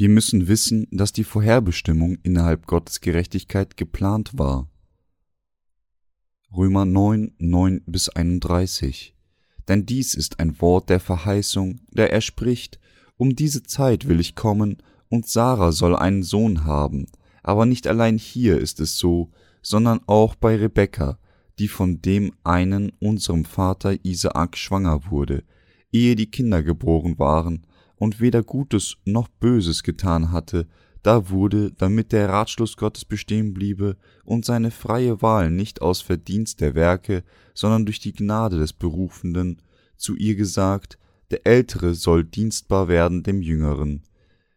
Wir müssen wissen, dass die Vorherbestimmung innerhalb Gottes Gerechtigkeit geplant war. Römer 9, 9 bis 31. Denn dies ist ein Wort der Verheißung, der er spricht, um diese Zeit will ich kommen, und Sarah soll einen Sohn haben, aber nicht allein hier ist es so, sondern auch bei Rebekka, die von dem einen unserem Vater Isaak schwanger wurde, ehe die Kinder geboren waren und weder Gutes noch Böses getan hatte, da wurde, damit der Ratschluss Gottes bestehen bliebe und seine freie Wahl nicht aus Verdienst der Werke, sondern durch die Gnade des Berufenden, zu ihr gesagt, der Ältere soll dienstbar werden dem Jüngeren.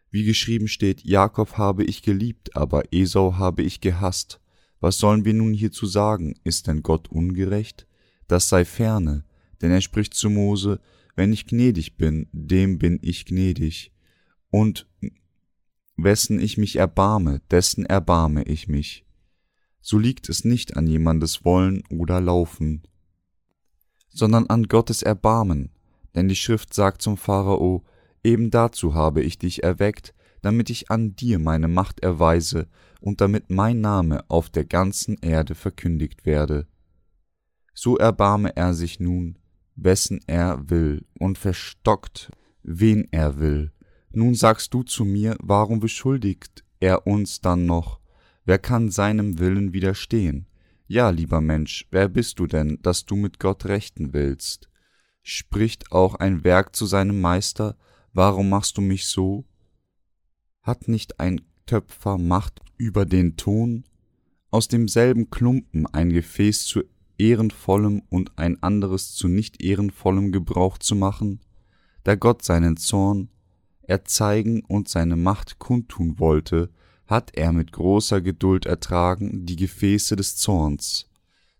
Wie geschrieben steht, Jakob habe ich geliebt, aber Esau habe ich gehasst. Was sollen wir nun hierzu sagen? Ist denn Gott ungerecht? Das sei ferne, denn er spricht zu Mose, wenn ich gnädig bin, dem bin ich gnädig. Und wessen ich mich erbarme, dessen erbarme ich mich. So liegt es nicht an jemandes Wollen oder Laufen, sondern an Gottes Erbarmen, denn die Schrift sagt zum Pharao, eben dazu habe ich dich erweckt, damit ich an dir meine Macht erweise und damit mein Name auf der ganzen Erde verkündigt werde. So erbarme er sich nun, wessen er will, und verstockt, wen er will. Nun sagst du zu mir, warum beschuldigt er uns dann noch? Wer kann seinem Willen widerstehen? Ja, lieber Mensch, wer bist du denn, dass du mit Gott rechten willst? Spricht auch ein Werk zu seinem Meister, warum machst du mich so? Hat nicht ein Töpfer Macht über den Ton? Aus demselben Klumpen ein Gefäß zu ehrenvollem und ein anderes zu nicht ehrenvollem Gebrauch zu machen, da Gott seinen Zorn erzeigen und seine Macht kundtun wollte, hat er mit großer Geduld ertragen die Gefäße des Zorns,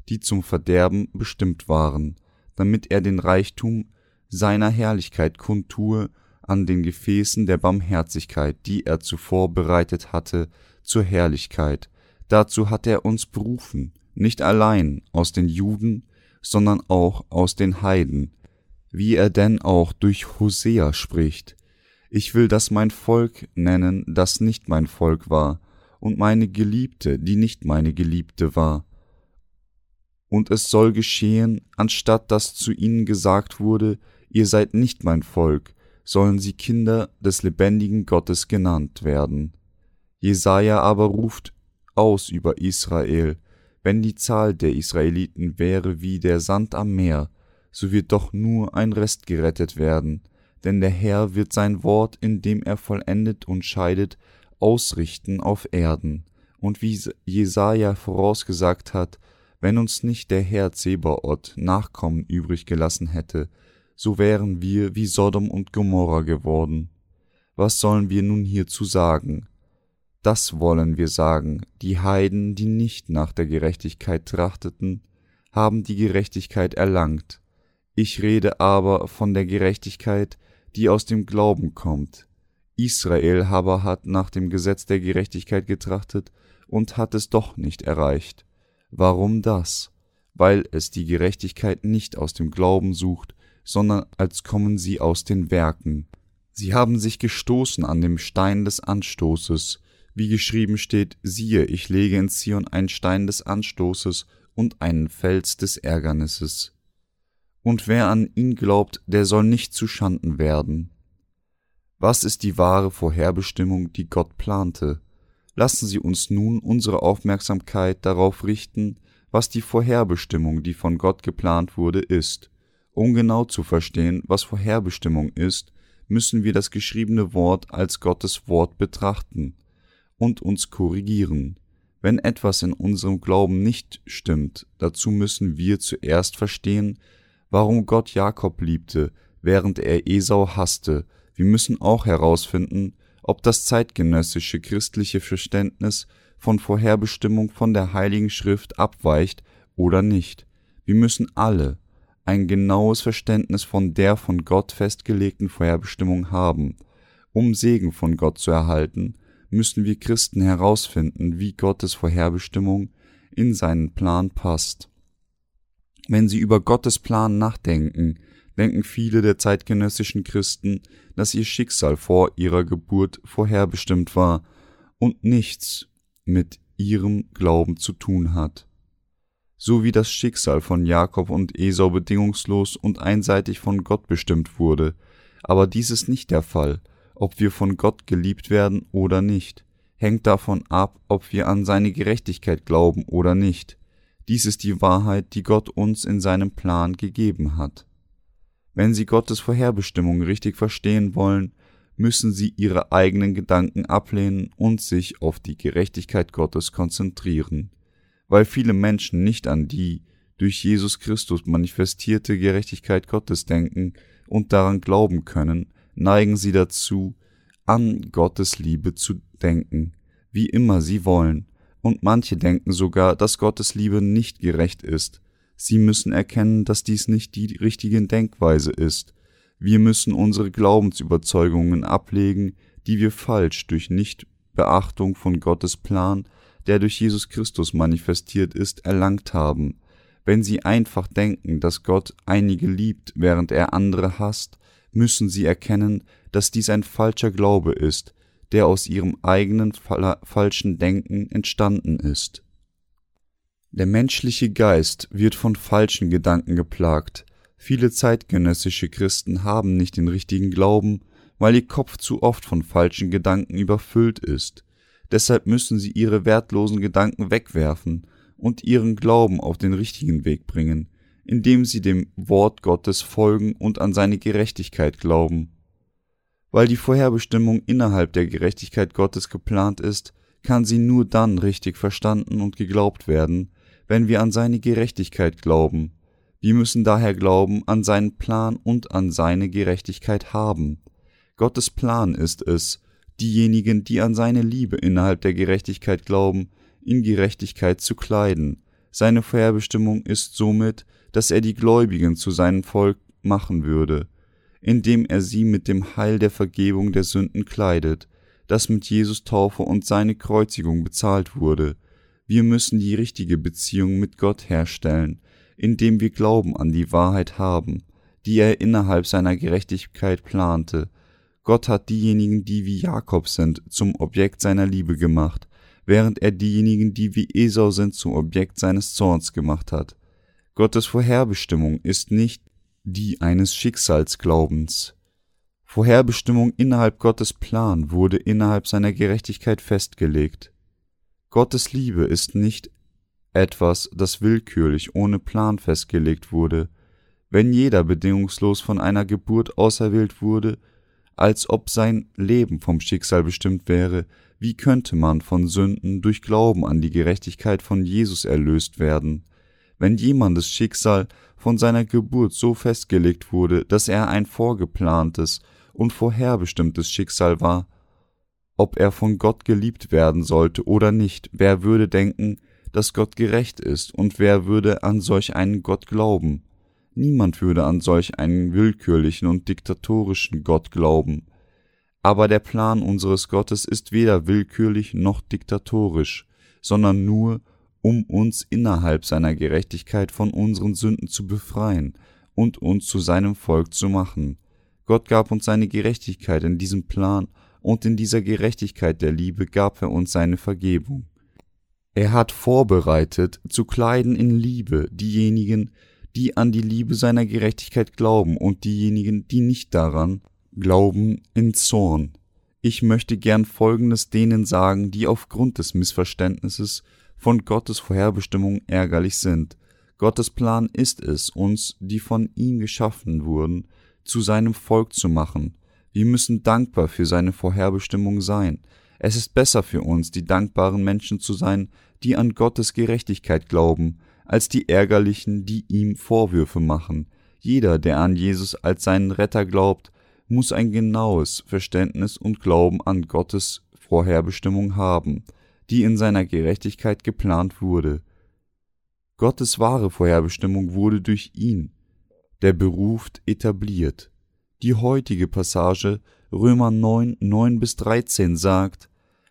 die zum Verderben bestimmt waren, damit er den Reichtum seiner Herrlichkeit kundtue an den Gefäßen der Barmherzigkeit, die er zuvor bereitet hatte, zur Herrlichkeit. Dazu hat er uns berufen, nicht allein aus den Juden, sondern auch aus den Heiden, wie er denn auch durch Hosea spricht, ich will das mein Volk nennen, das nicht mein Volk war, und meine Geliebte, die nicht meine Geliebte war. Und es soll geschehen, anstatt dass zu ihnen gesagt wurde, ihr seid nicht mein Volk, sollen sie Kinder des lebendigen Gottes genannt werden. Jesaja aber ruft aus über Israel, wenn die Zahl der Israeliten wäre wie der Sand am Meer, so wird doch nur ein Rest gerettet werden, denn der Herr wird sein Wort, indem er vollendet und scheidet, ausrichten auf Erden. Und wie Jesaja vorausgesagt hat, wenn uns nicht der Herr Zebaoth Nachkommen übrig gelassen hätte, so wären wir wie Sodom und Gomorra geworden. Was sollen wir nun hierzu sagen? Das wollen wir sagen, die Heiden, die nicht nach der Gerechtigkeit trachteten, haben die Gerechtigkeit erlangt. Ich rede aber von der Gerechtigkeit, die aus dem Glauben kommt. Israel aber hat nach dem Gesetz der Gerechtigkeit getrachtet und hat es doch nicht erreicht. Warum das? Weil es die Gerechtigkeit nicht aus dem Glauben sucht, sondern als kommen sie aus den Werken. Sie haben sich gestoßen an dem Stein des Anstoßes, wie geschrieben steht, siehe, ich lege in Zion einen Stein des Anstoßes und einen Fels des Ärgernisses und wer an ihn glaubt, der soll nicht zu Schanden werden. Was ist die wahre Vorherbestimmung, die Gott plante? Lassen Sie uns nun unsere Aufmerksamkeit darauf richten, was die Vorherbestimmung, die von Gott geplant wurde, ist. Um genau zu verstehen, was Vorherbestimmung ist, müssen wir das geschriebene Wort als Gottes Wort betrachten und uns korrigieren. Wenn etwas in unserem Glauben nicht stimmt, dazu müssen wir zuerst verstehen, warum Gott Jakob liebte, während er Esau hasste. Wir müssen auch herausfinden, ob das zeitgenössische christliche Verständnis von Vorherbestimmung von der Heiligen Schrift abweicht oder nicht. Wir müssen alle ein genaues Verständnis von der von Gott festgelegten Vorherbestimmung haben. Um Segen von Gott zu erhalten, müssen wir Christen herausfinden, wie Gottes Vorherbestimmung in seinen Plan passt. Wenn Sie über Gottes Plan nachdenken, denken viele der zeitgenössischen Christen, dass ihr Schicksal vor ihrer Geburt vorherbestimmt war und nichts mit ihrem Glauben zu tun hat. So wie das Schicksal von Jakob und Esau bedingungslos und einseitig von Gott bestimmt wurde, aber dies ist nicht der Fall, ob wir von Gott geliebt werden oder nicht, hängt davon ab, ob wir an seine Gerechtigkeit glauben oder nicht. Dies ist die Wahrheit, die Gott uns in seinem Plan gegeben hat. Wenn Sie Gottes Vorherbestimmung richtig verstehen wollen, müssen Sie Ihre eigenen Gedanken ablehnen und sich auf die Gerechtigkeit Gottes konzentrieren. Weil viele Menschen nicht an die durch Jesus Christus manifestierte Gerechtigkeit Gottes denken und daran glauben können, neigen sie dazu, an Gottes Liebe zu denken, wie immer sie wollen, und manche denken sogar, dass Gottes Liebe nicht gerecht ist. Sie müssen erkennen, dass dies nicht die richtige Denkweise ist. Wir müssen unsere Glaubensüberzeugungen ablegen, die wir falsch durch Nichtbeachtung von Gottes Plan, der durch Jesus Christus manifestiert ist, erlangt haben. Wenn sie einfach denken, dass Gott einige liebt, während er andere hasst, müssen sie erkennen, dass dies ein falscher Glaube ist, der aus ihrem eigenen falschen Denken entstanden ist. Der menschliche Geist wird von falschen Gedanken geplagt. Viele zeitgenössische Christen haben nicht den richtigen Glauben, weil ihr Kopf zu oft von falschen Gedanken überfüllt ist. Deshalb müssen sie ihre wertlosen Gedanken wegwerfen und ihren Glauben auf den richtigen Weg bringen, indem sie dem Wort Gottes folgen und an seine Gerechtigkeit glauben. Weil die Vorherbestimmung innerhalb der Gerechtigkeit Gottes geplant ist, kann sie nur dann richtig verstanden und geglaubt werden, wenn wir an seine Gerechtigkeit glauben. Wir müssen daher glauben an seinen Plan und an seine Gerechtigkeit haben. Gottes Plan ist es, diejenigen, die an seine Liebe innerhalb der Gerechtigkeit glauben, in Gerechtigkeit zu kleiden. Seine Vorherbestimmung ist somit, dass er die Gläubigen zu seinem Volk machen würde indem er sie mit dem Heil der Vergebung der Sünden kleidet, das mit Jesus Taufe und seine Kreuzigung bezahlt wurde. Wir müssen die richtige Beziehung mit Gott herstellen, indem wir Glauben an die Wahrheit haben, die er innerhalb seiner Gerechtigkeit plante. Gott hat diejenigen, die wie Jakob sind, zum Objekt seiner Liebe gemacht, während er diejenigen, die wie Esau sind, zum Objekt seines Zorns gemacht hat. Gottes Vorherbestimmung ist nicht die eines Schicksalsglaubens. Vorherbestimmung innerhalb Gottes Plan wurde innerhalb seiner Gerechtigkeit festgelegt. Gottes Liebe ist nicht etwas, das willkürlich ohne Plan festgelegt wurde, wenn jeder bedingungslos von einer Geburt auserwählt wurde, als ob sein Leben vom Schicksal bestimmt wäre, wie könnte man von Sünden durch Glauben an die Gerechtigkeit von Jesus erlöst werden? Wenn jemandes Schicksal von seiner Geburt so festgelegt wurde, dass er ein vorgeplantes und vorherbestimmtes Schicksal war, ob er von Gott geliebt werden sollte oder nicht, wer würde denken, dass Gott gerecht ist, und wer würde an solch einen Gott glauben? Niemand würde an solch einen willkürlichen und diktatorischen Gott glauben. Aber der Plan unseres Gottes ist weder willkürlich noch diktatorisch, sondern nur um uns innerhalb seiner Gerechtigkeit von unseren Sünden zu befreien und uns zu seinem Volk zu machen. Gott gab uns seine Gerechtigkeit in diesem Plan, und in dieser Gerechtigkeit der Liebe gab er uns seine Vergebung. Er hat vorbereitet, zu kleiden in Liebe diejenigen, die an die Liebe seiner Gerechtigkeit glauben, und diejenigen, die nicht daran glauben, in Zorn. Ich möchte gern Folgendes denen sagen, die aufgrund des Missverständnisses von Gottes Vorherbestimmung ärgerlich sind. Gottes Plan ist es, uns, die von ihm geschaffen wurden, zu seinem Volk zu machen. Wir müssen dankbar für seine Vorherbestimmung sein. Es ist besser für uns, die dankbaren Menschen zu sein, die an Gottes Gerechtigkeit glauben, als die Ärgerlichen, die ihm Vorwürfe machen. Jeder, der an Jesus als seinen Retter glaubt, muss ein genaues Verständnis und Glauben an Gottes Vorherbestimmung haben die in seiner Gerechtigkeit geplant wurde. Gottes wahre Vorherbestimmung wurde durch ihn, der beruft, etabliert. Die heutige Passage Römer 9, 9 bis 13 sagt,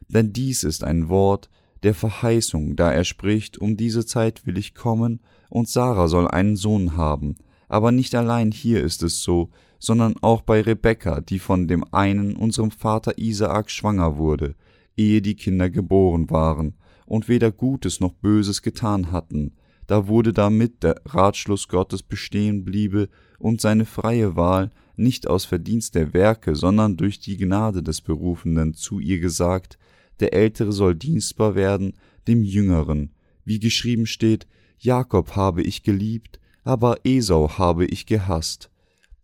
denn dies ist ein Wort der Verheißung, da er spricht, um diese Zeit will ich kommen, und Sarah soll einen Sohn haben, Aber nicht allein hier ist es so, sondern auch bei Rebekka, die von dem einen, unserem Vater Isaak, schwanger wurde, ehe die Kinder geboren waren und weder Gutes noch Böses getan hatten, da wurde damit der Ratschluss Gottes bestehen bliebe und seine freie Wahl nicht aus Verdienst der Werke, sondern durch die Gnade des Berufenen zu ihr gesagt, der Ältere soll dienstbar werden dem Jüngeren, wie geschrieben steht, Jakob habe ich geliebt, aber Esau habe ich gehasst.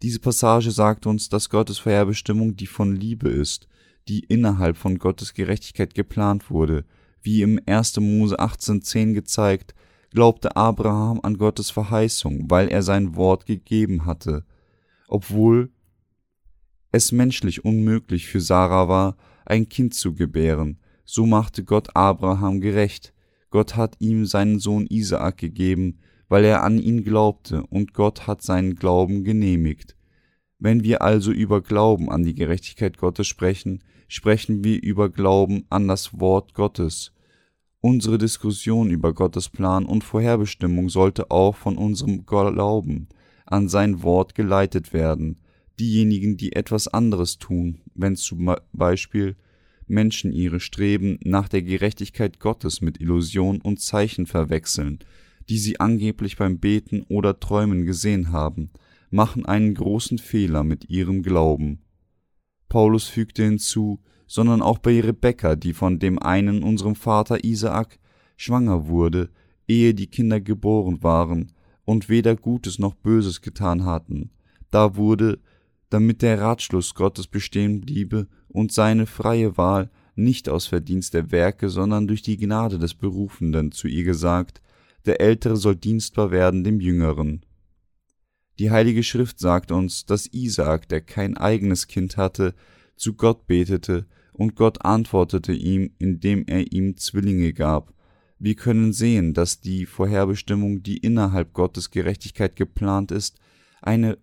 Diese Passage sagt uns, dass Gottes Vorherbestimmung die von Liebe ist, die innerhalb von Gottes Gerechtigkeit geplant wurde, wie im 1. Mose 18,10 gezeigt, glaubte Abraham an Gottes Verheißung, weil er sein Wort gegeben hatte, obwohl es menschlich unmöglich für Sarah war, ein Kind zu gebären, so machte Gott Abraham gerecht. Gott hat ihm seinen Sohn Isaak gegeben, weil er an ihn glaubte, und Gott hat seinen Glauben genehmigt. Wenn wir also über Glauben an die Gerechtigkeit Gottes sprechen, sprechen wir über Glauben an das Wort Gottes. Unsere Diskussion über Gottes Plan und Vorherbestimmung sollte auch von unserem Glauben an sein Wort geleitet werden. Diejenigen, die etwas anderes tun, wenn zum Beispiel Menschen ihre Streben nach der Gerechtigkeit Gottes mit Illusion und Zeichen verwechseln, die sie angeblich beim Beten oder Träumen gesehen haben, machen einen großen Fehler mit ihrem Glauben. Paulus fügte hinzu, sondern auch bei Rebekka, die von dem einen unserem Vater Isaak schwanger wurde, ehe die Kinder geboren waren und weder Gutes noch Böses getan hatten. Da wurde, damit der Ratschluss Gottes bestehen bliebe und seine freie Wahl nicht aus Verdienst der Werke, sondern durch die Gnade des Berufenden zu ihr gesagt, der Ältere soll dienstbar werden dem Jüngeren. Die Heilige Schrift sagt uns, dass Isaak, der kein eigenes Kind hatte, zu Gott betete, und Gott antwortete ihm, indem er ihm Zwillinge gab. Wir können sehen, dass die Vorherbestimmung, die innerhalb Gottes Gerechtigkeit geplant ist, eine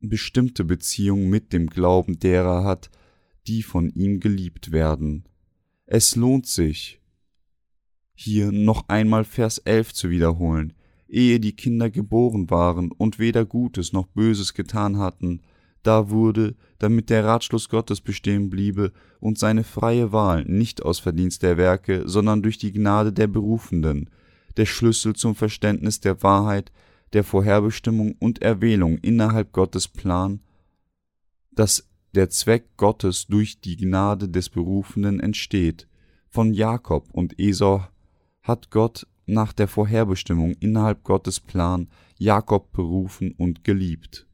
bestimmte Beziehung mit dem Glauben derer hat, die von ihm geliebt werden. Es lohnt sich, hier noch einmal Vers 11 zu wiederholen, ehe die Kinder geboren waren und weder Gutes noch Böses getan hatten, da wurde, damit der Ratschluss Gottes bestehen bliebe und seine freie Wahl nicht aus Verdienst der Werke, sondern durch die Gnade der Berufenden, der Schlüssel zum Verständnis der Wahrheit, der Vorherbestimmung und Erwählung innerhalb Gottes Plan, dass der Zweck Gottes durch die Gnade des Berufenen entsteht. Von Jakob und Esau hat Gott nach der Vorherbestimmung innerhalb Gottes Plan Jakob berufen und geliebt.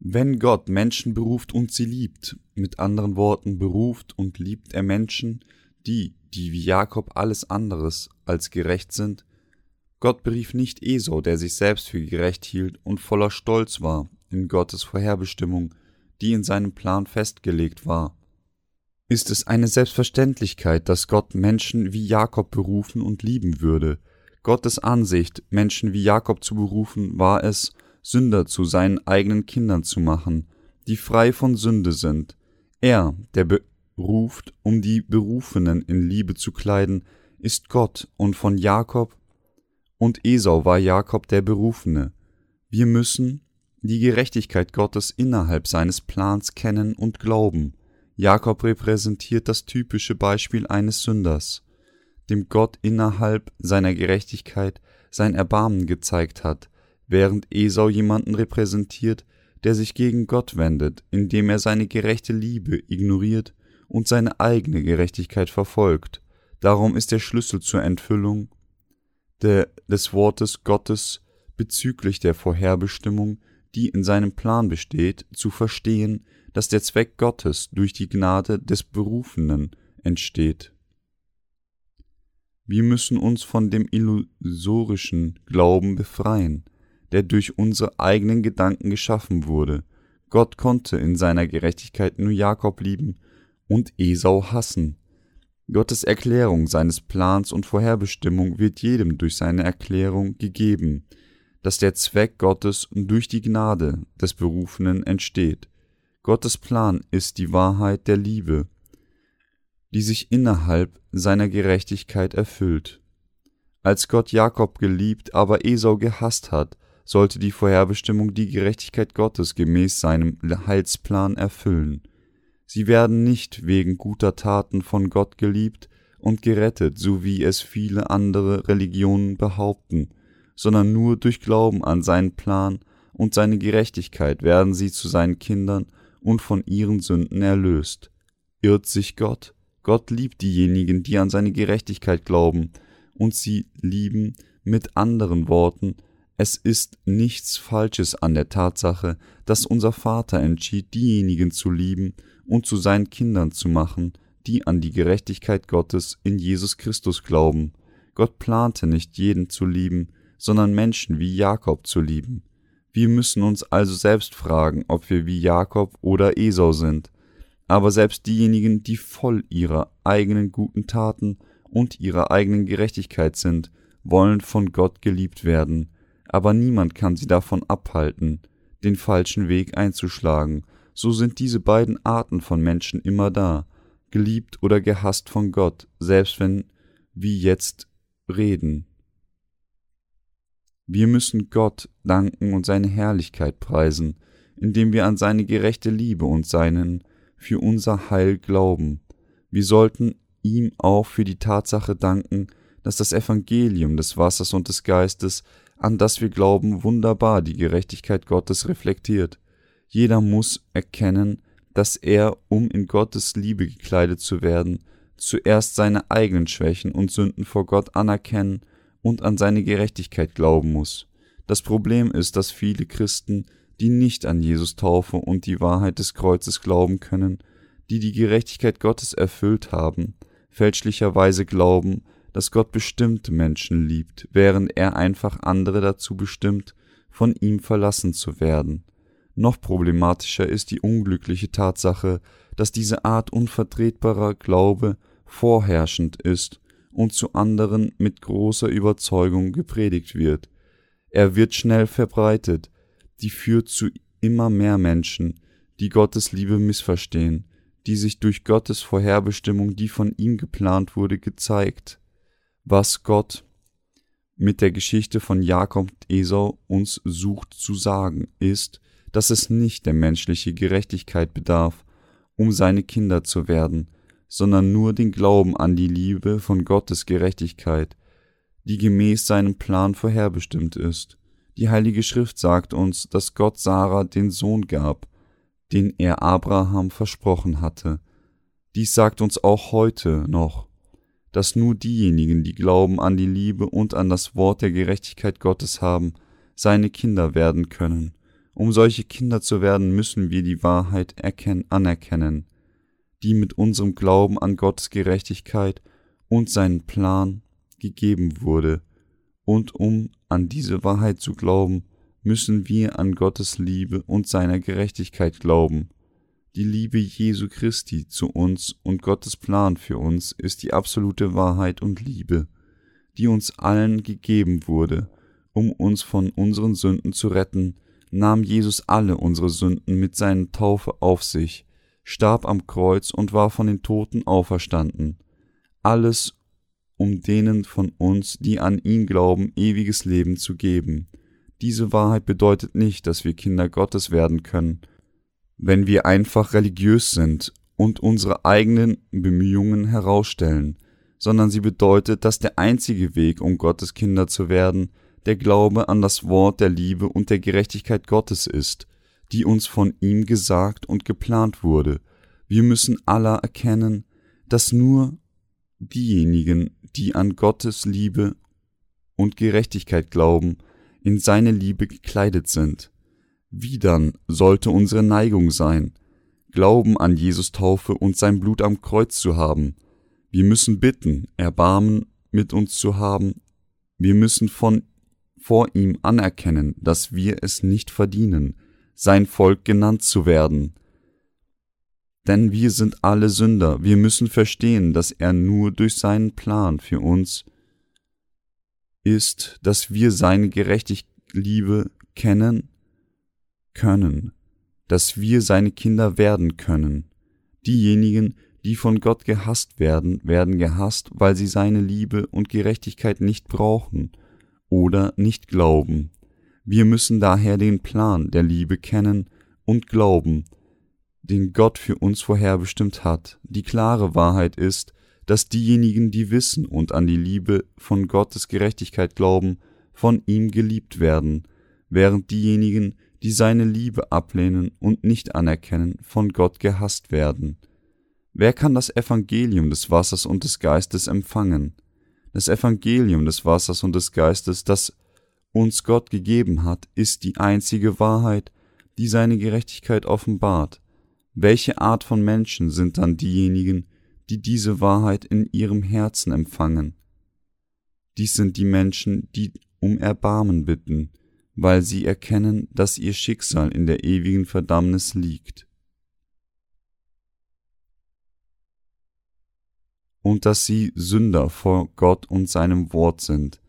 Wenn Gott Menschen beruft und sie liebt, mit anderen Worten beruft und liebt er Menschen, die, die wie Jakob alles anderes als gerecht sind, Gott berief nicht Esau, der sich selbst für gerecht hielt und voller Stolz war in Gottes Vorherbestimmung, die in seinem Plan festgelegt war. Ist es eine Selbstverständlichkeit, dass Gott Menschen wie Jakob berufen und lieben würde? Gottes Ansicht, Menschen wie Jakob zu berufen, war es, Sünder zu seinen eigenen Kindern zu machen, die frei von Sünde sind. Er, der beruft, um die Berufenen in Liebe zu kleiden, ist Gott, und von Jakob und Esau war Jakob der Berufene. Wir müssen die Gerechtigkeit Gottes innerhalb seines Plans kennen und glauben. Jakob repräsentiert das typische Beispiel eines Sünders, dem Gott innerhalb seiner Gerechtigkeit sein Erbarmen gezeigt hat, während Esau jemanden repräsentiert, der sich gegen Gott wendet, indem er seine gerechte Liebe ignoriert und seine eigene Gerechtigkeit verfolgt. Darum ist der Schlüssel zur Entfüllung der, des Wortes Gottes bezüglich der Vorherbestimmung, die in seinem Plan besteht, zu verstehen, dass der Zweck Gottes durch die Gnade des Berufenen entsteht. Wir müssen uns von dem illusorischen Glauben befreien, der durch unsere eigenen Gedanken geschaffen wurde. Gott konnte in seiner Gerechtigkeit nur Jakob lieben und Esau hassen. Gottes Erklärung seines Plans und Vorherbestimmung wird jedem durch seine Erklärung gegeben, dass der Zweck Gottes durch die Gnade des Berufenen entsteht. Gottes Plan ist die Wahrheit der Liebe, die sich innerhalb seiner Gerechtigkeit erfüllt. Als Gott Jakob geliebt, aber Esau gehasst hat, sollte die Vorherbestimmung die Gerechtigkeit Gottes gemäß seinem Heilsplan erfüllen. Sie werden nicht wegen guter Taten von Gott geliebt und gerettet, so wie es viele andere Religionen behaupten, sondern nur durch Glauben an seinen Plan und seine Gerechtigkeit werden sie zu seinen Kindern und von ihren Sünden erlöst. Irrt sich Gott? Gott liebt diejenigen, die an seine Gerechtigkeit glauben, und sie lieben mit anderen Worten, es ist nichts Falsches an der Tatsache, dass unser Vater entschied, diejenigen zu lieben und zu seinen Kindern zu machen, die an die Gerechtigkeit Gottes in Jesus Christus glauben. Gott plante nicht jeden zu lieben, sondern Menschen wie Jakob zu lieben. Wir müssen uns also selbst fragen, ob wir wie Jakob oder Esau sind. Aber selbst diejenigen, die voll ihrer eigenen guten Taten und ihrer eigenen Gerechtigkeit sind, wollen von Gott geliebt werden, aber niemand kann sie davon abhalten, den falschen Weg einzuschlagen, so sind diese beiden Arten von Menschen immer da, geliebt oder gehasst von Gott, selbst wenn wie jetzt reden. Wir müssen Gott danken und seine Herrlichkeit preisen, indem wir an seine gerechte Liebe und seinen für unser Heil glauben. Wir sollten ihm auch für die Tatsache danken, dass das Evangelium des Wassers und des Geistes an das wir glauben, wunderbar die Gerechtigkeit Gottes reflektiert. Jeder muss erkennen, dass er, um in Gottes Liebe gekleidet zu werden, zuerst seine eigenen Schwächen und Sünden vor Gott anerkennen und an seine Gerechtigkeit glauben muss. Das Problem ist, dass viele Christen, die nicht an Jesus Taufe und die Wahrheit des Kreuzes glauben können, die die Gerechtigkeit Gottes erfüllt haben, fälschlicherweise glauben, dass Gott bestimmte Menschen liebt, während er einfach andere dazu bestimmt, von ihm verlassen zu werden. Noch problematischer ist die unglückliche Tatsache, dass diese Art unvertretbarer Glaube vorherrschend ist und zu anderen mit großer Überzeugung gepredigt wird. Er wird schnell verbreitet, die führt zu immer mehr Menschen, die Gottes Liebe missverstehen, die sich durch Gottes Vorherbestimmung, die von ihm geplant wurde, gezeigt was Gott mit der Geschichte von Jakob und Esau uns sucht zu sagen, ist, dass es nicht der menschliche Gerechtigkeit bedarf, um seine Kinder zu werden, sondern nur den Glauben an die Liebe von Gottes Gerechtigkeit, die gemäß seinem Plan vorherbestimmt ist. Die Heilige Schrift sagt uns, dass Gott Sarah den Sohn gab, den er Abraham versprochen hatte. Dies sagt uns auch heute noch, dass nur diejenigen, die Glauben an die Liebe und an das Wort der Gerechtigkeit Gottes haben, seine Kinder werden können. Um solche Kinder zu werden, müssen wir die Wahrheit anerkennen, die mit unserem Glauben an Gottes Gerechtigkeit und seinen Plan gegeben wurde. Und um an diese Wahrheit zu glauben, müssen wir an Gottes Liebe und seiner Gerechtigkeit glauben. Die Liebe Jesu Christi zu uns und Gottes Plan für uns ist die absolute Wahrheit und Liebe, die uns allen gegeben wurde, um uns von unseren Sünden zu retten, nahm Jesus alle unsere Sünden mit seiner Taufe auf sich, starb am Kreuz und war von den Toten auferstanden. Alles, um denen von uns, die an ihn glauben, ewiges Leben zu geben. Diese Wahrheit bedeutet nicht, dass wir Kinder Gottes werden können, wenn wir einfach religiös sind und unsere eigenen Bemühungen herausstellen, sondern sie bedeutet, dass der einzige Weg, um Gottes Kinder zu werden, der Glaube an das Wort der Liebe und der Gerechtigkeit Gottes ist, die uns von ihm gesagt und geplant wurde. Wir müssen alle erkennen, dass nur diejenigen, die an Gottes Liebe und Gerechtigkeit glauben, in seine Liebe gekleidet sind. Wie dann sollte unsere Neigung sein, Glauben an Jesus Taufe und sein Blut am Kreuz zu haben. Wir müssen bitten, Erbarmen mit uns zu haben. Wir müssen von vor ihm anerkennen, dass wir es nicht verdienen, sein Volk genannt zu werden. Denn wir sind alle Sünder, wir müssen verstehen, dass er nur durch seinen Plan für uns ist, dass wir seine gerechtige Liebe kennen können, dass wir seine Kinder werden können. Diejenigen, die von Gott gehasst werden, werden gehasst, weil sie seine Liebe und Gerechtigkeit nicht brauchen oder nicht glauben. Wir müssen daher den Plan der Liebe kennen und glauben, den Gott für uns vorherbestimmt hat. Die klare Wahrheit ist, dass diejenigen, die wissen und an die Liebe von Gottes Gerechtigkeit glauben, von ihm geliebt werden, während diejenigen, die seine Liebe ablehnen und nicht anerkennen, von Gott gehasst werden. Wer kann das Evangelium des Wassers und des Geistes empfangen? Das Evangelium des Wassers und des Geistes, das uns Gott gegeben hat, ist die einzige Wahrheit, die seine Gerechtigkeit offenbart. Welche Art von Menschen sind dann diejenigen, die diese Wahrheit in ihrem Herzen empfangen? Dies sind die Menschen, die um Erbarmen bitten, weil sie erkennen, dass ihr Schicksal in der ewigen Verdammnis liegt. Und dass sie Sünder vor Gott und seinem Wort sind.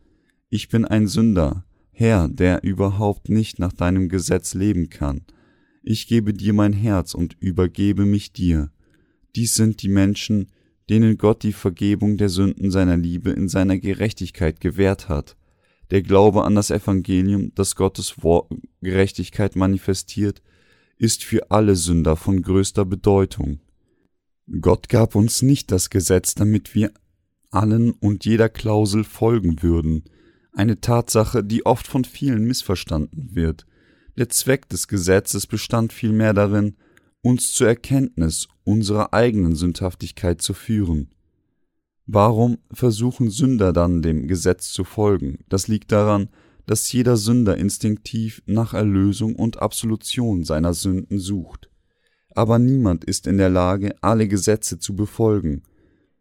Ich bin ein Sünder, Herr, der überhaupt nicht nach deinem Gesetz leben kann. Ich gebe dir mein Herz und übergebe mich dir. Dies sind die Menschen, denen Gott die Vergebung der Sünden seiner Liebe in seiner Gerechtigkeit gewährt hat. Der Glaube an das Evangelium, das Gottes Gerechtigkeit manifestiert, ist für alle Sünder von größter Bedeutung. Gott gab uns nicht das Gesetz, damit wir allen und jeder Klausel folgen würden, eine Tatsache, die oft von vielen missverstanden wird. Der Zweck des Gesetzes bestand vielmehr darin, uns zur Erkenntnis unserer eigenen Sündhaftigkeit zu führen. Warum versuchen Sünder dann dem Gesetz zu folgen? Das liegt daran, dass jeder Sünder instinktiv nach Erlösung und Absolution seiner Sünden sucht. Aber niemand ist in der Lage, alle Gesetze zu befolgen.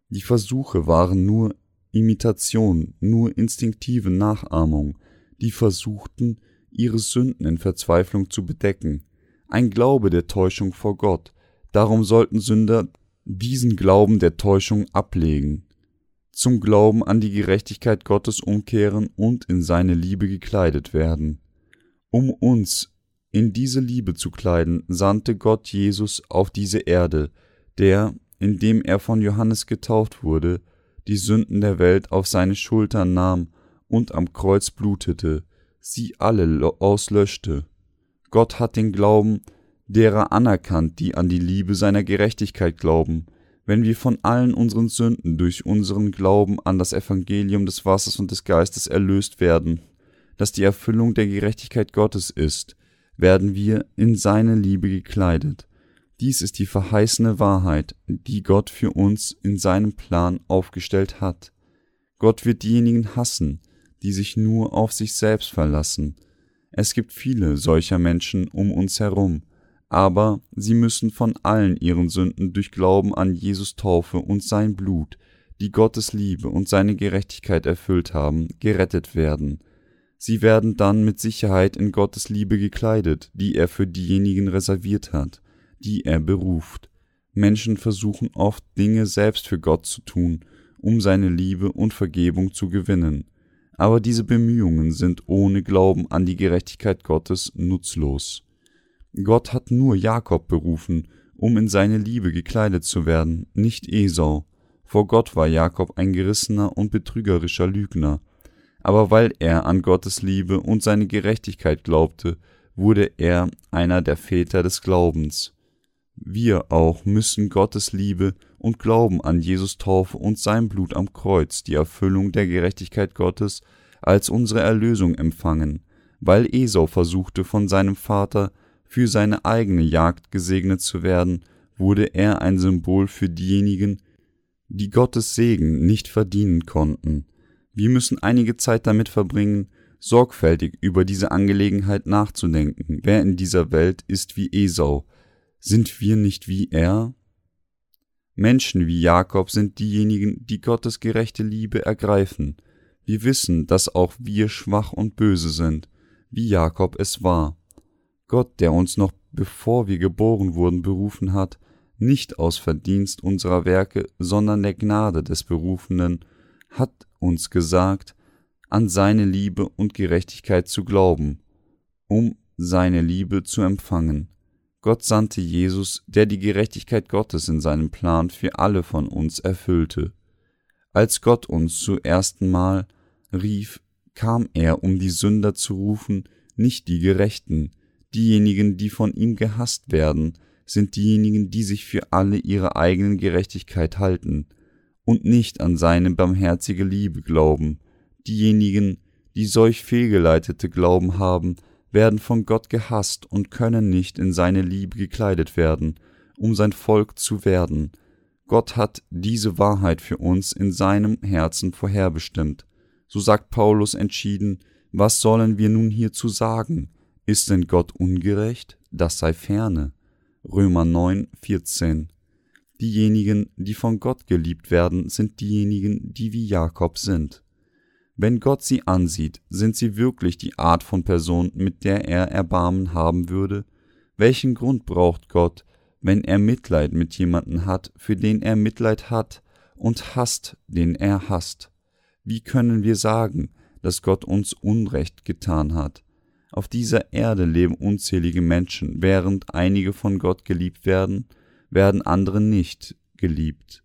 Die Versuche waren nur Imitation, nur instinktive Nachahmung, die versuchten, ihre Sünden in Verzweiflung zu bedecken, ein Glaube der Täuschung vor Gott, darum sollten Sünder diesen Glauben der Täuschung ablegen, zum Glauben an die Gerechtigkeit Gottes umkehren und in seine Liebe gekleidet werden. Um uns in diese Liebe zu kleiden, sandte Gott Jesus auf diese Erde, der, indem er von Johannes getauft wurde, die Sünden der Welt auf seine Schultern nahm und am Kreuz blutete, sie alle auslöschte. Gott hat den Glauben derer anerkannt, die an die Liebe seiner Gerechtigkeit glauben, wenn wir von allen unseren Sünden durch unseren Glauben an das Evangelium des Wassers und des Geistes erlöst werden, das die Erfüllung der Gerechtigkeit Gottes ist, werden wir in seine Liebe gekleidet. Dies ist die verheißene Wahrheit, die Gott für uns in seinem Plan aufgestellt hat. Gott wird diejenigen hassen, die sich nur auf sich selbst verlassen. Es gibt viele solcher Menschen um uns herum, aber sie müssen von allen ihren Sünden durch Glauben an Jesus Taufe und sein Blut, die Gottes Liebe und seine Gerechtigkeit erfüllt haben, gerettet werden. Sie werden dann mit Sicherheit in Gottes Liebe gekleidet, die er für diejenigen reserviert hat, die er beruft. Menschen versuchen oft Dinge selbst für Gott zu tun, um seine Liebe und Vergebung zu gewinnen, aber diese Bemühungen sind ohne Glauben an die Gerechtigkeit Gottes nutzlos. Gott hat nur Jakob berufen, um in seine Liebe gekleidet zu werden, nicht Esau. Vor Gott war Jakob ein gerissener und betrügerischer Lügner, aber weil er an Gottes Liebe und seine Gerechtigkeit glaubte, wurde er einer der Väter des Glaubens. Wir auch müssen Gottes Liebe und Glauben an Jesus Taufe und sein Blut am Kreuz, die Erfüllung der Gerechtigkeit Gottes, als unsere Erlösung empfangen, weil Esau versuchte von seinem Vater für seine eigene Jagd gesegnet zu werden, wurde er ein Symbol für diejenigen, die Gottes Segen nicht verdienen konnten. Wir müssen einige Zeit damit verbringen, sorgfältig über diese Angelegenheit nachzudenken. Wer in dieser Welt ist wie Esau, sind wir nicht wie er? Menschen wie Jakob sind diejenigen, die Gottes gerechte Liebe ergreifen. Wir wissen, dass auch wir schwach und böse sind, wie Jakob es war. Gott, der uns noch bevor wir geboren wurden berufen hat, nicht aus Verdienst unserer Werke, sondern der Gnade des Berufenen, hat uns gesagt, an seine Liebe und Gerechtigkeit zu glauben, um seine Liebe zu empfangen. Gott sandte Jesus, der die Gerechtigkeit Gottes in seinem Plan für alle von uns erfüllte. Als Gott uns zum ersten Mal rief, kam er, um die Sünder zu rufen, nicht die Gerechten. Diejenigen, die von ihm gehasst werden, sind diejenigen, die sich für alle ihre eigenen Gerechtigkeit halten und nicht an seine barmherzige Liebe glauben. Diejenigen, die solch fehlgeleitete Glauben haben, werden von Gott gehasst und können nicht in seine Liebe gekleidet werden, um sein Volk zu werden. Gott hat diese Wahrheit für uns in seinem Herzen vorherbestimmt. So sagt Paulus entschieden, was sollen wir nun hierzu sagen? Ist denn Gott ungerecht? Das sei ferne. Römer 9, 14. Diejenigen, die von Gott geliebt werden, sind diejenigen, die wie Jakob sind. Wenn Gott sie ansieht, sind sie wirklich die Art von Person, mit der er Erbarmen haben würde? Welchen Grund braucht Gott, wenn er Mitleid mit jemanden hat, für den er Mitleid hat, und hasst, den er hasst? Wie können wir sagen, dass Gott uns Unrecht getan hat? Auf dieser Erde leben unzählige Menschen, während einige von Gott geliebt werden, werden andere nicht geliebt.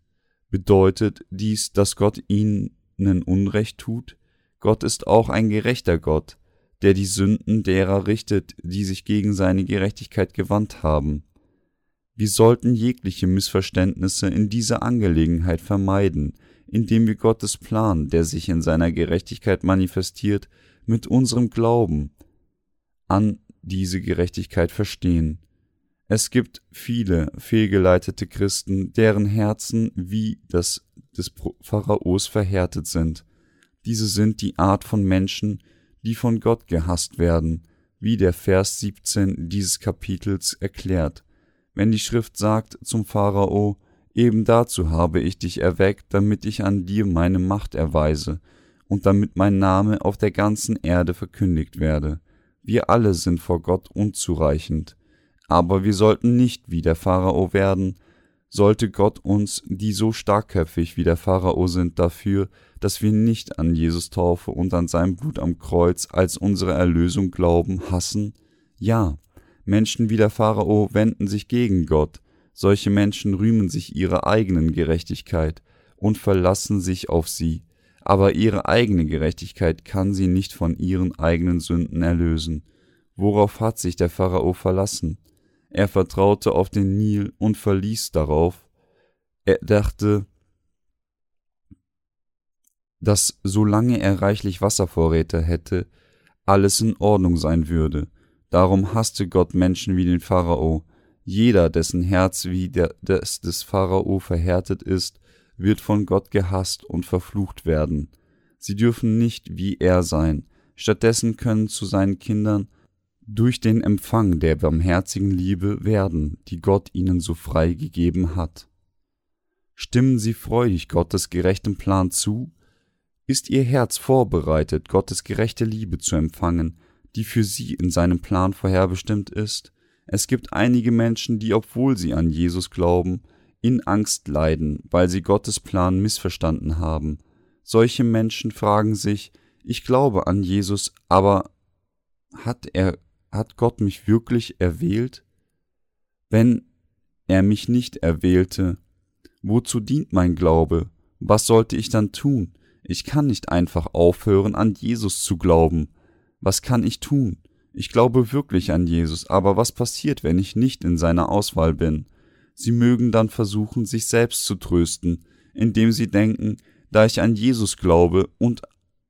Bedeutet dies, dass Gott ihnen Unrecht tut? Gott ist auch ein gerechter Gott, der die Sünden derer richtet, die sich gegen seine Gerechtigkeit gewandt haben. Wir sollten jegliche Missverständnisse in dieser Angelegenheit vermeiden, indem wir Gottes Plan, der sich in seiner Gerechtigkeit manifestiert, mit unserem Glauben an diese Gerechtigkeit verstehen. Es gibt viele fehlgeleitete Christen, deren Herzen wie das des Pharaos verhärtet sind. Diese sind die Art von Menschen, die von Gott gehasst werden, wie der Vers 17 dieses Kapitels erklärt. Wenn die Schrift sagt zum Pharao, eben dazu habe ich dich erweckt, damit ich an dir meine Macht erweise und damit mein Name auf der ganzen Erde verkündigt werde. Wir alle sind vor Gott unzureichend, aber wir sollten nicht wie der Pharao werden, sollte Gott uns, die so starkköpfig wie der Pharao sind, dafür, dass wir nicht an Jesus Taufe und an sein Blut am Kreuz als unsere Erlösung glauben, hassen? Ja, Menschen wie der Pharao wenden sich gegen Gott, solche Menschen rühmen sich ihrer eigenen Gerechtigkeit und verlassen sich auf sie, aber ihre eigene Gerechtigkeit kann sie nicht von ihren eigenen Sünden erlösen. Worauf hat sich der Pharao verlassen? Er vertraute auf den Nil und verließ darauf. Er dachte, dass solange er reichlich Wasservorräte hätte, alles in Ordnung sein würde. Darum hasste Gott Menschen wie den Pharao. Jeder, dessen Herz wie der, des des Pharao verhärtet ist, wird von Gott gehasst und verflucht werden. Sie dürfen nicht wie er sein. Stattdessen können zu seinen Kindern durch den Empfang der barmherzigen Liebe werden, die Gott ihnen so frei gegeben hat. Stimmen Sie freudig Gottes gerechtem Plan zu? Ist Ihr Herz vorbereitet, Gottes gerechte Liebe zu empfangen, die für Sie in seinem Plan vorherbestimmt ist? Es gibt einige Menschen, die, obwohl sie an Jesus glauben, in Angst leiden, weil sie Gottes Plan missverstanden haben. Solche Menschen fragen sich, ich glaube an Jesus, aber hat er hat Gott mich wirklich erwählt? Wenn er mich nicht erwählte, wozu dient mein Glaube? Was sollte ich dann tun? Ich kann nicht einfach aufhören, an Jesus zu glauben. Was kann ich tun? Ich glaube wirklich an Jesus, aber was passiert, wenn ich nicht in seiner Auswahl bin? Sie mögen dann versuchen, sich selbst zu trösten, indem sie denken, da ich an Jesus glaube und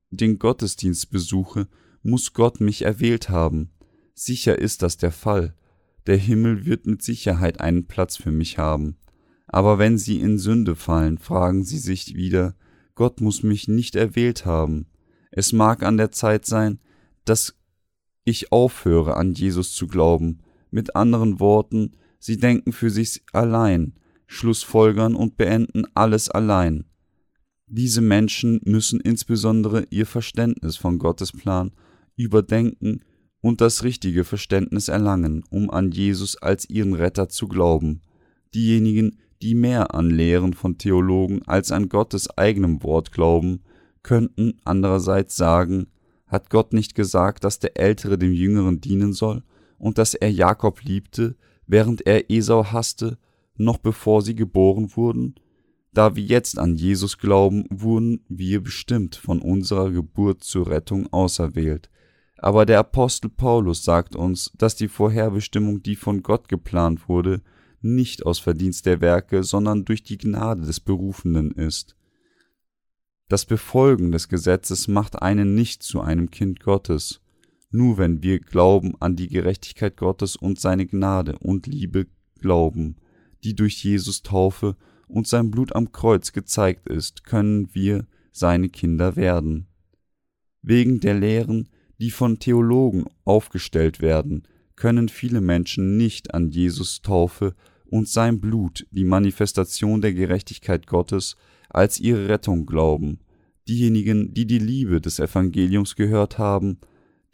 den Gottesdienst besuche, muss Gott mich erwählt haben. Sicher ist das der Fall. Der Himmel wird mit Sicherheit einen Platz für mich haben. Aber wenn sie in Sünde fallen, fragen sie sich wieder, Gott muss mich nicht erwählt haben. Es mag an der Zeit sein, dass ich aufhöre, an Jesus zu glauben. Mit anderen Worten, sie denken für sich allein, schlussfolgern und beenden alles allein. Diese Menschen müssen insbesondere ihr Verständnis von Gottes Plan überdenken und das richtige Verständnis erlangen, um an Jesus als ihren Retter zu glauben. Diejenigen, die mehr an Lehren von Theologen als an Gottes eigenem Wort glauben, könnten andererseits sagen, hat Gott nicht gesagt, dass der Ältere dem Jüngeren dienen soll und dass er Jakob liebte, während er Esau hasste, noch bevor sie geboren wurden? Da wir jetzt an Jesus glauben, wurden wir bestimmt von unserer Geburt zur Rettung auserwählt, Aber der Apostel Paulus sagt uns, dass die Vorherbestimmung, die von Gott geplant wurde, nicht aus Verdienst der Werke, sondern durch die Gnade des Berufenen ist. Das Befolgen des Gesetzes macht einen nicht zu einem Kind Gottes. Nur wenn wir glauben an die Gerechtigkeit Gottes und seine Gnade und Liebe glauben, die durch Jesus Taufe und sein Blut am Kreuz gezeigt ist, können wir seine Kinder werden. Wegen der Lehren, die von Theologen aufgestellt werden, können viele Menschen nicht an Jesus Taufe und sein Blut, die Manifestation der Gerechtigkeit Gottes, als ihre Rettung glauben. Diejenigen, die die Liebe des Evangeliums gehört haben,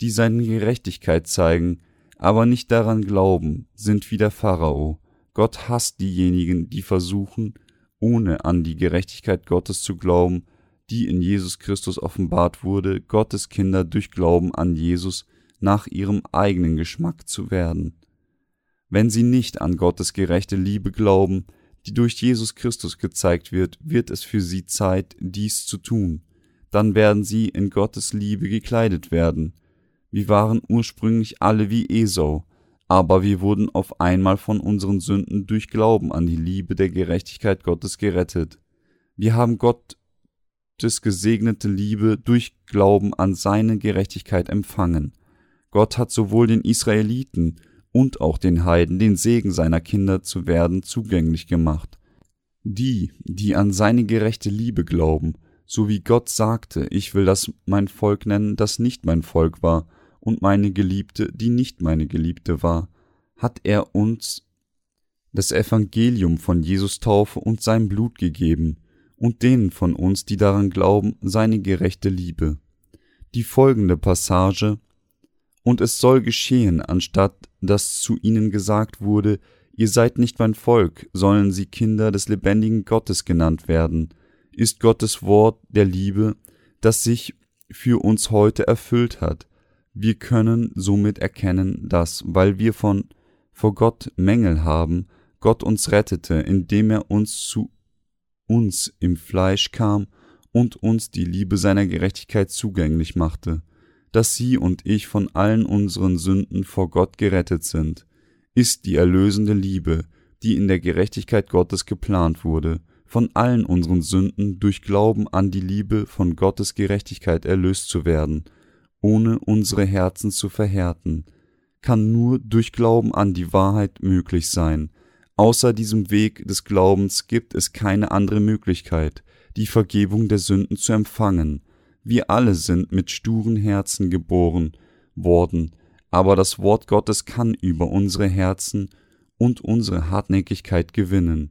die seine Gerechtigkeit zeigen, aber nicht daran glauben, sind wie der Pharao. Gott hasst diejenigen, die versuchen, ohne an die Gerechtigkeit Gottes zu glauben, die in Jesus Christus offenbart wurde, Gottes Kinder durch Glauben an Jesus nach ihrem eigenen Geschmack zu werden. Wenn sie nicht an Gottes gerechte Liebe glauben, die durch Jesus Christus gezeigt wird, wird es für sie Zeit, dies zu tun. Dann werden sie in Gottes Liebe gekleidet werden. Wir waren ursprünglich alle wie Esau, aber wir wurden auf einmal von unseren Sünden durch Glauben an die Liebe der Gerechtigkeit Gottes gerettet. Wir haben Gottes gesegnete Liebe durch Glauben an seine Gerechtigkeit empfangen. Gott hat sowohl den Israeliten und auch den Heiden den Segen seiner Kinder zu werden zugänglich gemacht. Die, die an seine gerechte Liebe glauben, so wie Gott sagte, ich will das mein Volk nennen, das nicht mein Volk war, und meine Geliebte, die nicht meine Geliebte war, hat er uns das Evangelium von Jesus Taufe und sein Blut gegeben und denen von uns, die daran glauben, seine gerechte Liebe. Die folgende Passage. Und es soll geschehen, anstatt dass zu ihnen gesagt wurde, ihr seid nicht mein Volk, sollen sie Kinder des lebendigen Gottes genannt werden, ist Gottes Wort der Liebe, das sich für uns heute erfüllt hat, wir können somit erkennen, dass, weil wir von vor Gott Mängel haben, Gott uns rettete, indem er uns zu uns im Fleisch kam und uns die Liebe seiner Gerechtigkeit zugänglich machte, dass sie und ich von allen unseren Sünden vor Gott gerettet sind, ist die erlösende Liebe, die in der Gerechtigkeit Gottes geplant wurde, von allen unseren Sünden durch Glauben an die Liebe von Gottes Gerechtigkeit erlöst zu werden, ohne unsere Herzen zu verhärten, kann nur durch Glauben an die Wahrheit möglich sein. Außer diesem Weg des Glaubens gibt es keine andere Möglichkeit, die Vergebung der Sünden zu empfangen. Wir alle sind mit sturen Herzen geboren worden, aber das Wort Gottes kann über unsere Herzen und unsere Hartnäckigkeit gewinnen.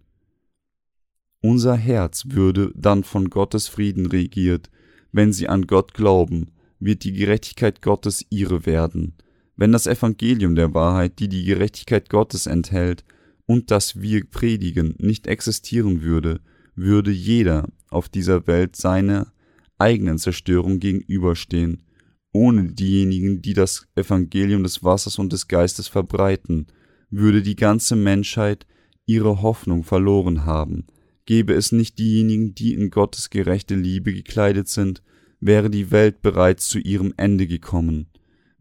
Unser Herz würde dann von Gottes Frieden regiert, wenn sie an Gott glauben, wird die Gerechtigkeit Gottes ihre werden. Wenn das Evangelium der Wahrheit, die die Gerechtigkeit Gottes enthält, und das wir predigen, nicht existieren würde, würde jeder auf dieser Welt seiner eigenen Zerstörung gegenüberstehen, ohne diejenigen, die das Evangelium des Wassers und des Geistes verbreiten, würde die ganze Menschheit ihre Hoffnung verloren haben, gäbe es nicht diejenigen, die in Gottes gerechte Liebe gekleidet sind, wäre die Welt bereits zu ihrem Ende gekommen,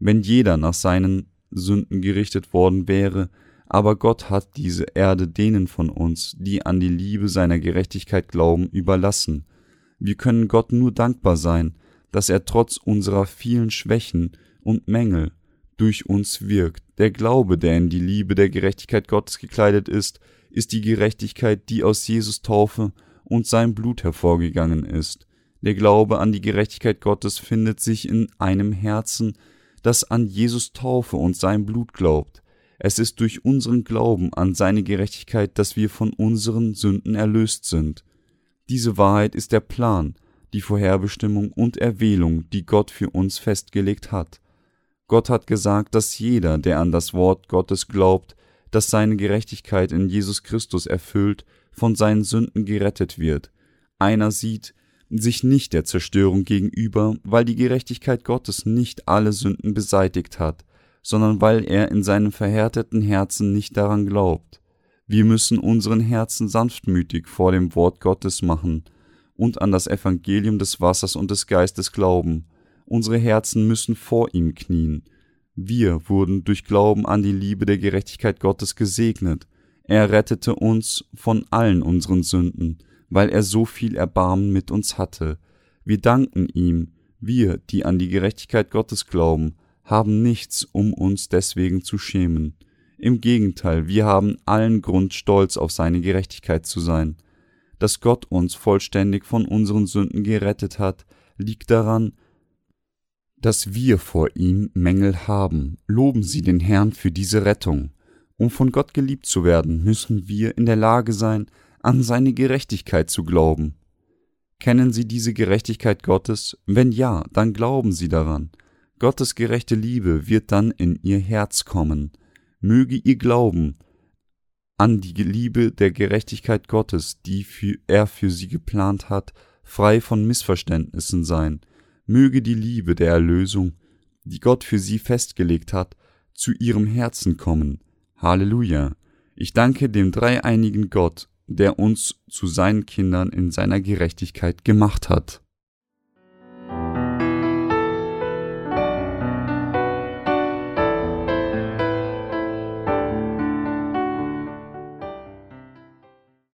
wenn jeder nach seinen Sünden gerichtet worden wäre, aber Gott hat diese Erde denen von uns, die an die Liebe seiner Gerechtigkeit glauben, überlassen. Wir können Gott nur dankbar sein, dass er trotz unserer vielen Schwächen und Mängel durch uns wirkt. Der Glaube, der in die Liebe der Gerechtigkeit Gottes gekleidet ist, ist die Gerechtigkeit, die aus Jesus Taufe und sein Blut hervorgegangen ist. Der Glaube an die Gerechtigkeit Gottes findet sich in einem Herzen, das an Jesus Taufe und sein Blut glaubt. Es ist durch unseren Glauben an seine Gerechtigkeit, dass wir von unseren Sünden erlöst sind. Diese Wahrheit ist der Plan, die Vorherbestimmung und Erwählung, die Gott für uns festgelegt hat. Gott hat gesagt, dass jeder, der an das Wort Gottes glaubt, das seine Gerechtigkeit in Jesus Christus erfüllt, von seinen Sünden gerettet wird. Einer sieht, sich nicht der Zerstörung gegenüber, weil die Gerechtigkeit Gottes nicht alle Sünden beseitigt hat, sondern weil er in seinem verhärteten Herzen nicht daran glaubt. Wir müssen unseren Herzen sanftmütig vor dem Wort Gottes machen und an das Evangelium des Wassers und des Geistes glauben Unsere Herzen müssen vor ihm knien. Wir wurden durch Glauben an die Liebe der Gerechtigkeit Gottes gesegnet. Er rettete uns von allen unseren Sünden, weil er so viel Erbarmen mit uns hatte. Wir danken ihm, wir, die an die Gerechtigkeit Gottes glauben, haben nichts, um uns deswegen zu schämen. Im Gegenteil, wir haben allen Grund, stolz auf seine Gerechtigkeit zu sein. Dass Gott uns vollständig von unseren Sünden gerettet hat, liegt daran, dass wir vor ihm Mängel haben. Loben Sie den Herrn für diese Rettung. Um von Gott geliebt zu werden, müssen wir in der Lage sein, an seine Gerechtigkeit zu glauben. Kennen Sie diese Gerechtigkeit Gottes? Wenn ja, dann glauben Sie daran. Gottes gerechte Liebe wird dann in Ihr Herz kommen. Möge Ihr Glauben an die Liebe der Gerechtigkeit Gottes, die für er für Sie geplant hat, frei von Missverständnissen sein. Möge die Liebe der Erlösung, die Gott für Sie festgelegt hat, zu Ihrem Herzen kommen. Halleluja. Ich danke dem dreieinigen Gott, der uns zu seinen Kindern in seiner Gerechtigkeit gemacht hat.